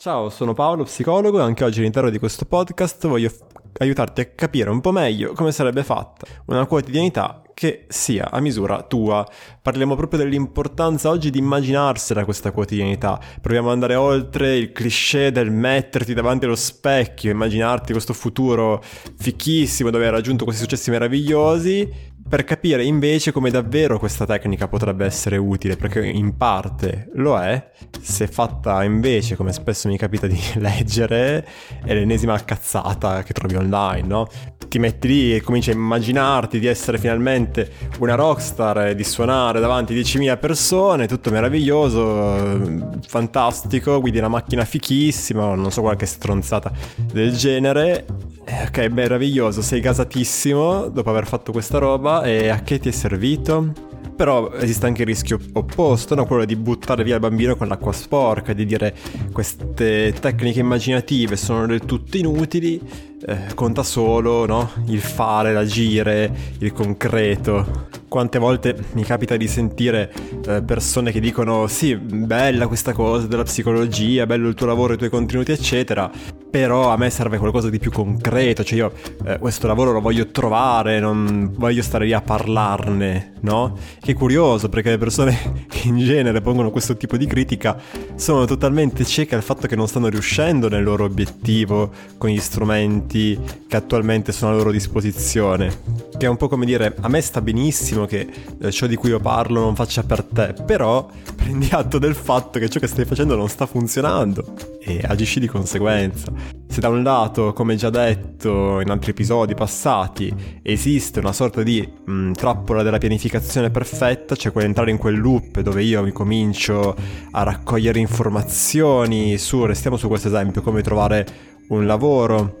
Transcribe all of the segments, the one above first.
Ciao, sono Paolo, psicologo e anche oggi all'interno di questo podcast voglio f- aiutarti a capire un po' meglio come sarebbe fatta una quotidianità che sia a misura tua. Parliamo proprio dell'importanza oggi di immaginarsela questa quotidianità. Proviamo ad andare oltre il cliché del metterti davanti allo specchio, immaginarti questo futuro fichissimo dove hai raggiunto questi successi meravigliosi per capire invece come davvero questa tecnica potrebbe essere utile, perché in parte lo è, se fatta invece, come spesso mi capita di leggere, è l'ennesima cazzata che trovi online, no? Ti metti lì e cominci a immaginarti di essere finalmente una rockstar di suonare davanti a 10.000 persone, tutto meraviglioso, fantastico, guidi una macchina fichissima, non so qualche stronzata del genere eh, ok, meraviglioso, sei gasatissimo dopo aver fatto questa roba e a che ti è servito? Però esiste anche il rischio opposto, no? quello di buttare via il bambino con l'acqua sporca, di dire queste tecniche immaginative sono del tutto inutili, eh, conta solo no? il fare, l'agire, il concreto. Quante volte mi capita di sentire eh, persone che dicono sì, bella questa cosa della psicologia, bello il tuo lavoro, i tuoi contenuti, eccetera, però a me serve qualcosa di più concreto, cioè io eh, questo lavoro lo voglio trovare, non voglio stare lì a parlarne, no? Che curioso perché le persone che in genere pongono questo tipo di critica sono totalmente cieche al fatto che non stanno riuscendo nel loro obiettivo con gli strumenti che attualmente sono a loro disposizione. Che è un po' come dire, a me sta benissimo che eh, ciò di cui io parlo non faccia per te, però prendi atto del fatto che ciò che stai facendo non sta funzionando e agisci di conseguenza. Se da un lato, come già detto in altri episodi passati, esiste una sorta di mh, mm, trappola della pianificazione perfetta, cioè quell'entrare in quel loop dove io mi comincio a raccogliere informazioni su, restiamo su questo esempio, come trovare un lavoro,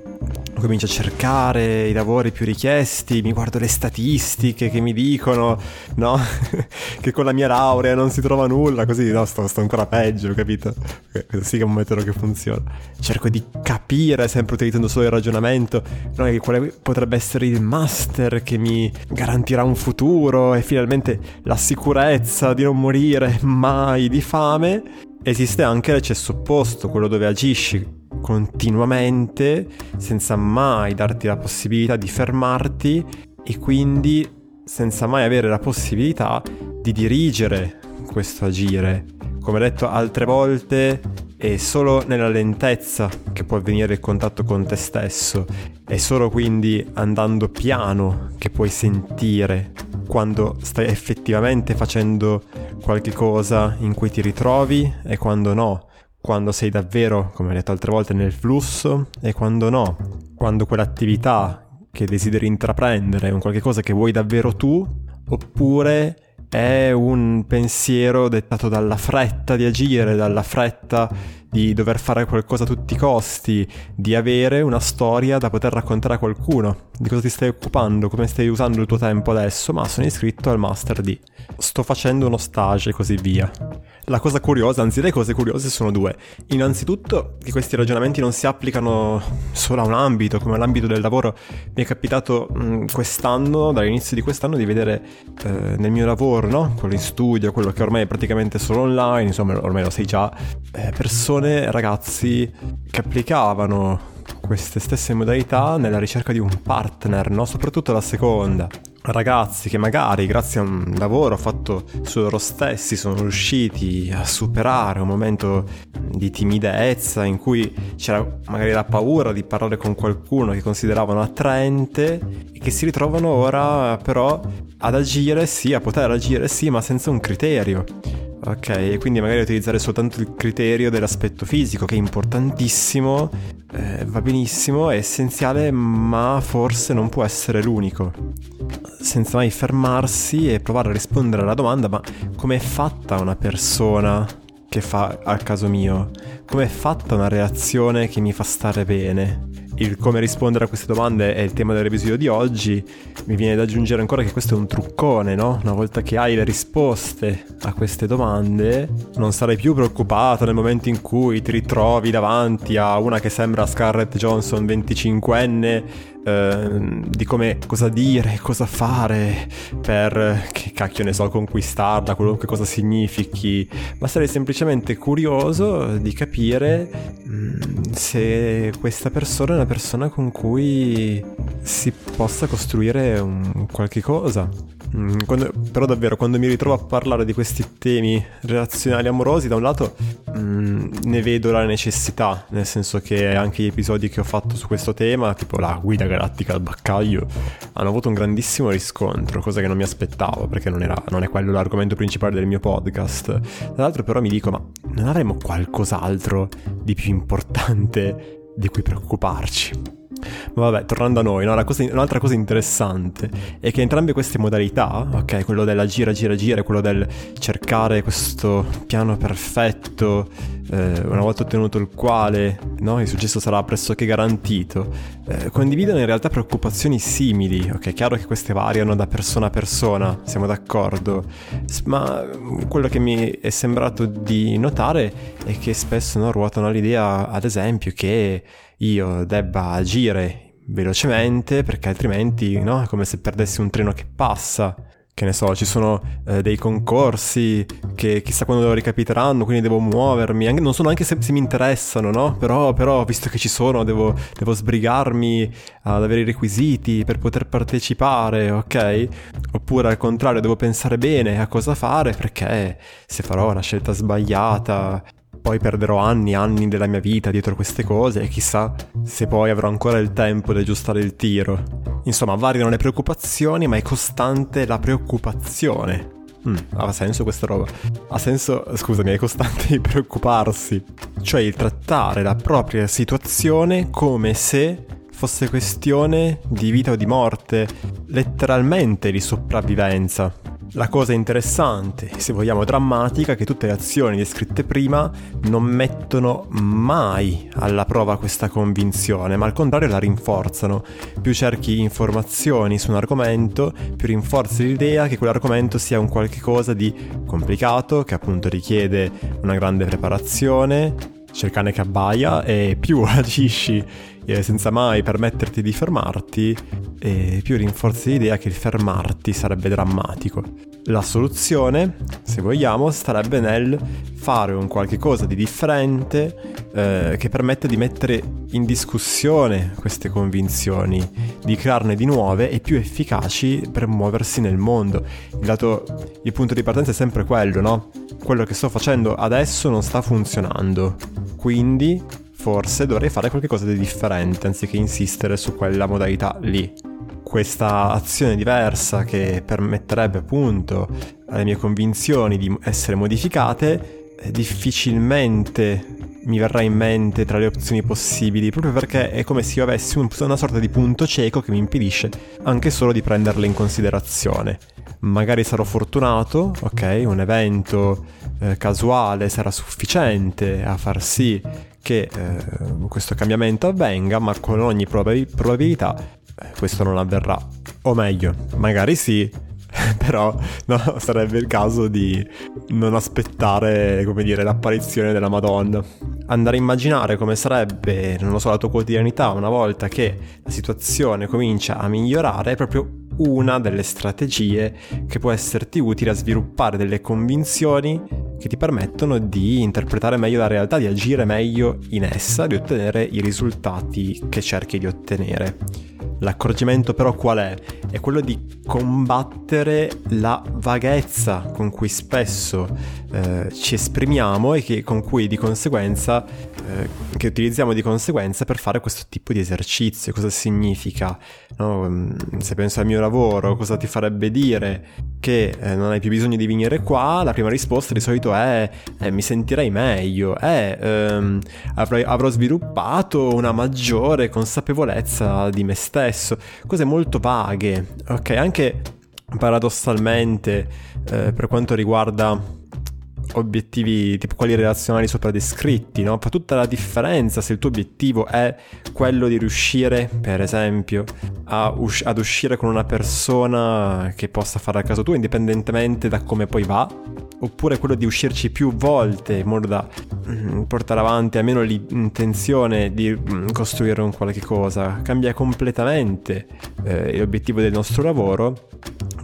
comincio a cercare i lavori più richiesti, mi guardo le statistiche che mi dicono, no? che con la mia laurea non si trova nulla, così no, sto, sto ancora peggio, capito? Questo sì che è un metodo che funziona. Cerco di capire, sempre utilizzando solo il ragionamento, no, quale potrebbe essere il master che mi garantirà un futuro e finalmente la sicurezza di non morire mai di fame. Esiste anche l'eccesso opposto, quello dove agisci continuamente senza mai darti la possibilità di fermarti e quindi senza mai avere la possibilità di dirigere questo agire. Come detto altre volte, è solo nella lentezza che può avvenire il contatto con te stesso, è solo quindi andando piano che puoi sentire quando stai effettivamente facendo qualche cosa in cui ti ritrovi e quando no quando sei davvero, come ho detto altre volte, nel flusso e quando no, quando quell'attività che desideri intraprendere è un qualche cosa che vuoi davvero tu, oppure è un pensiero dettato dalla fretta di agire, dalla fretta di dover fare qualcosa a tutti i costi, di avere una storia da poter raccontare a qualcuno. Di cosa ti stai occupando, come stai usando il tuo tempo adesso? Ma sono iscritto al master di. Sto facendo uno stage e così via. La cosa curiosa, anzi le cose curiose sono due. Innanzitutto che questi ragionamenti non si applicano solo a un ambito, come l'ambito del lavoro. Mi è capitato mh, quest'anno, dall'inizio di quest'anno, di vedere eh, nel mio lavoro, no? quello in studio, quello che ormai è praticamente solo online, insomma ormai lo sai già, eh, persone, ragazzi che applicavano queste stesse modalità nella ricerca di un partner, no? soprattutto la seconda ragazzi che magari grazie a un lavoro fatto su loro stessi sono riusciti a superare un momento di timidezza in cui c'era magari la paura di parlare con qualcuno che consideravano attraente e che si ritrovano ora però ad agire sì, a poter agire sì, ma senza un criterio. Ok, quindi magari utilizzare soltanto il criterio dell'aspetto fisico, che è importantissimo, eh, va benissimo, è essenziale, ma forse non può essere l'unico. Senza mai fermarsi e provare a rispondere alla domanda, ma com'è fatta una persona che fa al caso mio? Com'è fatta una reazione che mi fa stare bene? Il come rispondere a queste domande è il tema dell'episodio di oggi, mi viene da aggiungere ancora che questo è un truccone, no? Una volta che hai le risposte a queste domande, non sarai più preoccupato nel momento in cui ti ritrovi davanti a una che sembra Scarlett Johnson 25enne Ehm, di come cosa dire, cosa fare per, che cacchio ne so, conquistarla, qualunque cosa significhi, ma sarei semplicemente curioso di capire mm, se questa persona è una persona con cui si possa costruire un qualche cosa. Mm, quando, però davvero quando mi ritrovo a parlare di questi temi relazionali amorosi, da un lato mm, ne vedo la necessità, nel senso che anche gli episodi che ho fatto su questo tema, tipo la guida galattica al baccaglio, hanno avuto un grandissimo riscontro, cosa che non mi aspettavo, perché non, era, non è quello l'argomento principale del mio podcast. Dall'altro però mi dico, ma non avremo qualcos'altro di più importante di cui preoccuparci? Ma vabbè, tornando a noi, no? cosa, un'altra cosa interessante è che entrambe queste modalità, ok, quello della gira, gira, gira quello del cercare questo piano perfetto, eh, una volta ottenuto il quale no, il successo sarà pressoché garantito, eh, condividono in realtà preoccupazioni simili, ok, chiaro che queste variano da persona a persona, siamo d'accordo, ma quello che mi è sembrato di notare è che spesso no, ruotano all'idea, ad esempio, che io debba agire velocemente perché altrimenti no, è come se perdessi un treno che passa. Che ne so, ci sono eh, dei concorsi che chissà quando ricapiteranno, quindi devo muovermi. Anche, non so neanche se, se, mi interessano, no? Però, però, visto che ci sono, devo, devo sbrigarmi ad avere i requisiti per poter partecipare, ok? Oppure al contrario, devo pensare bene a cosa fare perché se farò una scelta sbagliata poi perderò anni e anni della mia vita dietro queste cose e chissà se poi avrò ancora il tempo di aggiustare il tiro. Insomma, variano le preoccupazioni, ma è costante la preoccupazione. Mm, ha senso questa roba? Ha senso, scusami, è costante il preoccuparsi. Cioè il trattare la propria situazione come se fosse questione di vita o di morte, letteralmente di sopravvivenza. La cosa interessante, se vogliamo drammatica, è che tutte le azioni descritte prima non mettono mai alla prova questa convinzione, ma al contrario la rinforzano. Più cerchi informazioni su un argomento, più rinforzi l'idea che quell'argomento sia un qualche cosa di complicato, che appunto richiede una grande preparazione, c'è il cane che abbaia e più agisci eh, senza mai permetterti di fermarti, e più rinforzi l'idea che il fermarti sarebbe drammatico. La soluzione, se vogliamo, starebbe nel fare un qualche cosa di differente eh, che permette di mettere in discussione queste convinzioni, di crearne di nuove e più efficaci per muoversi nel mondo. Il, lato, il punto di partenza è sempre quello, no? Quello che sto facendo adesso non sta funzionando. Quindi forse dovrei fare qualcosa di differente anziché insistere su quella modalità lì. Questa azione diversa che permetterebbe appunto alle mie convinzioni di essere modificate eh, difficilmente mi verrà in mente tra le opzioni possibili, proprio perché è come se io avessi un, una sorta di punto cieco che mi impedisce anche solo di prenderle in considerazione. Magari sarò fortunato, ok, un evento eh, casuale sarà sufficiente a far sì che eh, questo cambiamento avvenga, ma con ogni prob- probabilità eh, questo non avverrà. O meglio, magari sì, però no, sarebbe il caso di non aspettare, come dire, l'apparizione della Madonna. Andare a immaginare come sarebbe, non lo so, la tua quotidianità una volta che la situazione comincia a migliorare proprio una delle strategie che può esserti utile a sviluppare delle convinzioni che ti permettono di interpretare meglio la realtà, di agire meglio in essa, di ottenere i risultati che cerchi di ottenere. L'accorgimento però qual è? È quello di combattere la vaghezza con cui spesso eh, ci esprimiamo e che, con cui di conseguenza, eh, che utilizziamo di conseguenza per fare questo tipo di esercizio. Cosa significa? No? Mm, se penso al mio lavoro, cosa ti farebbe dire che eh, non hai più bisogno di venire qua? La prima risposta di solito è eh, mi sentirei meglio, eh, ehm, avrò sviluppato una maggiore consapevolezza di me stesso stesso, cose molto vaghe, ok? Anche paradossalmente eh, per quanto riguarda obiettivi tipo quelli relazionali sopra descritti, no? Fa tutta la differenza se il tuo obiettivo è quello di riuscire, per esempio, us- ad uscire con una persona che possa fare a caso tuo, indipendentemente da come poi va, oppure quello di uscirci più volte in modo da mm, portare avanti almeno l'intenzione di mm, costruire un qualche cosa. Cambia completamente eh, l'obiettivo del nostro lavoro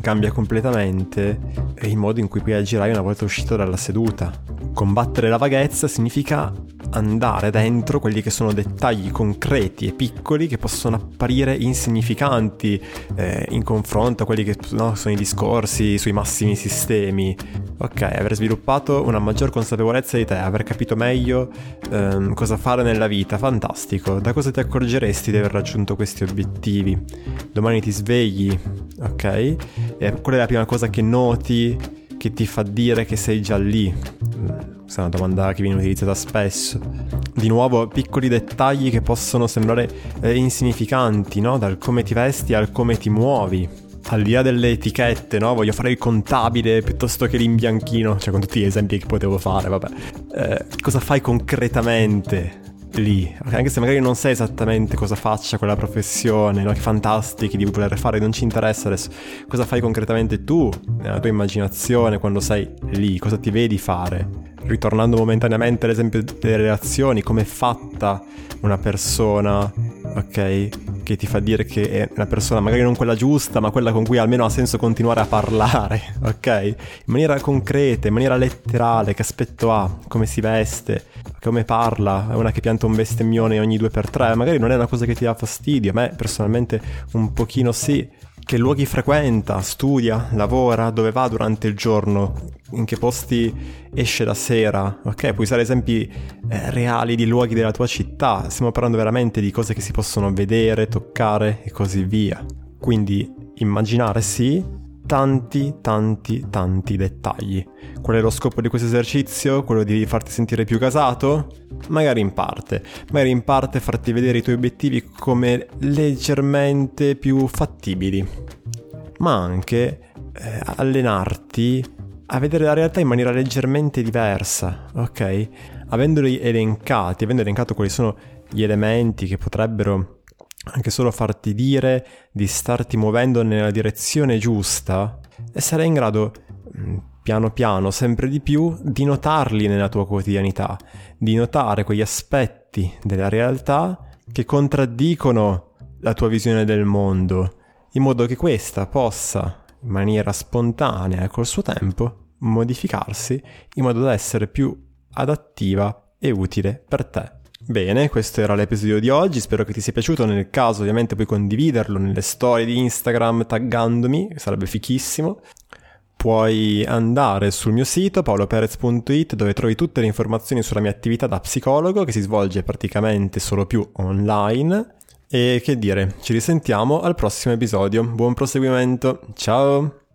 cambia completamente il modo in cui poi agirai una volta uscito dalla seduta. Combattere la vaghezza significa andare dentro quelli che sono dettagli concreti e piccoli che possono apparire insignificanti eh, in confronto a quelli che no, sono i discorsi sui massimi sistemi. Ok, aver sviluppato una maggior consapevolezza di te, aver capito meglio ehm, cosa fare nella vita, fantastico. Da cosa ti accorgeresti di aver raggiunto questi obiettivi? Domani ti svegli, ok? E qual è la prima cosa che noti che ti fa dire che sei già lì? Questa è una domanda che viene utilizzata spesso. Di nuovo, piccoli dettagli che possono sembrare eh, insignificanti, no? Dal come ti vesti al come ti muovi. Al di là delle etichette, no? Voglio fare il contabile piuttosto che l'imbianchino, cioè con tutti gli esempi che potevo fare, vabbè. Eh, cosa fai concretamente? Lì, anche se magari non sai esattamente cosa faccia quella professione, no? che fantastichi di voler fare, non ci interessa adesso cosa fai concretamente tu, nella tua immaginazione, quando sei lì, cosa ti vedi fare. Ritornando momentaneamente all'esempio delle relazioni, come è fatta una persona, ok? Che ti fa dire che è una persona magari non quella giusta, ma quella con cui almeno ha senso continuare a parlare, ok? In maniera concreta, in maniera letterale, che aspetto ha, come si veste, come parla, è una che pianta un bestemmione ogni due per tre, magari non è una cosa che ti dà fastidio, a me personalmente un pochino sì, che luoghi frequenta, studia, lavora, dove va durante il giorno, in che posti esce la sera, ok? Puoi usare esempi eh, reali di luoghi della tua città, stiamo parlando veramente di cose che si possono vedere, toccare e così via. Quindi immaginare sì, tanti, tanti, tanti dettagli. Qual è lo scopo di questo esercizio? Quello di farti sentire più casato? Magari in parte, magari in parte farti vedere i tuoi obiettivi come leggermente più fattibili, ma anche eh, allenarti a vedere la realtà in maniera leggermente diversa, ok? Avendoli elencati, avendo elencato quali sono gli elementi che potrebbero anche solo farti dire di starti muovendo nella direzione giusta sarai in grado mm, piano piano, sempre di più, di notarli nella tua quotidianità, di notare quegli aspetti della realtà che contraddicono la tua visione del mondo, in modo che questa possa, in maniera spontanea e col suo tempo, modificarsi in modo da essere più adattiva e utile per te. Bene, questo era l'episodio di oggi, spero che ti sia piaciuto, nel caso ovviamente puoi condividerlo nelle storie di Instagram taggandomi, sarebbe fichissimo. Puoi andare sul mio sito paoloperez.it dove trovi tutte le informazioni sulla mia attività da psicologo che si svolge praticamente solo più online. E che dire, ci risentiamo al prossimo episodio. Buon proseguimento, ciao!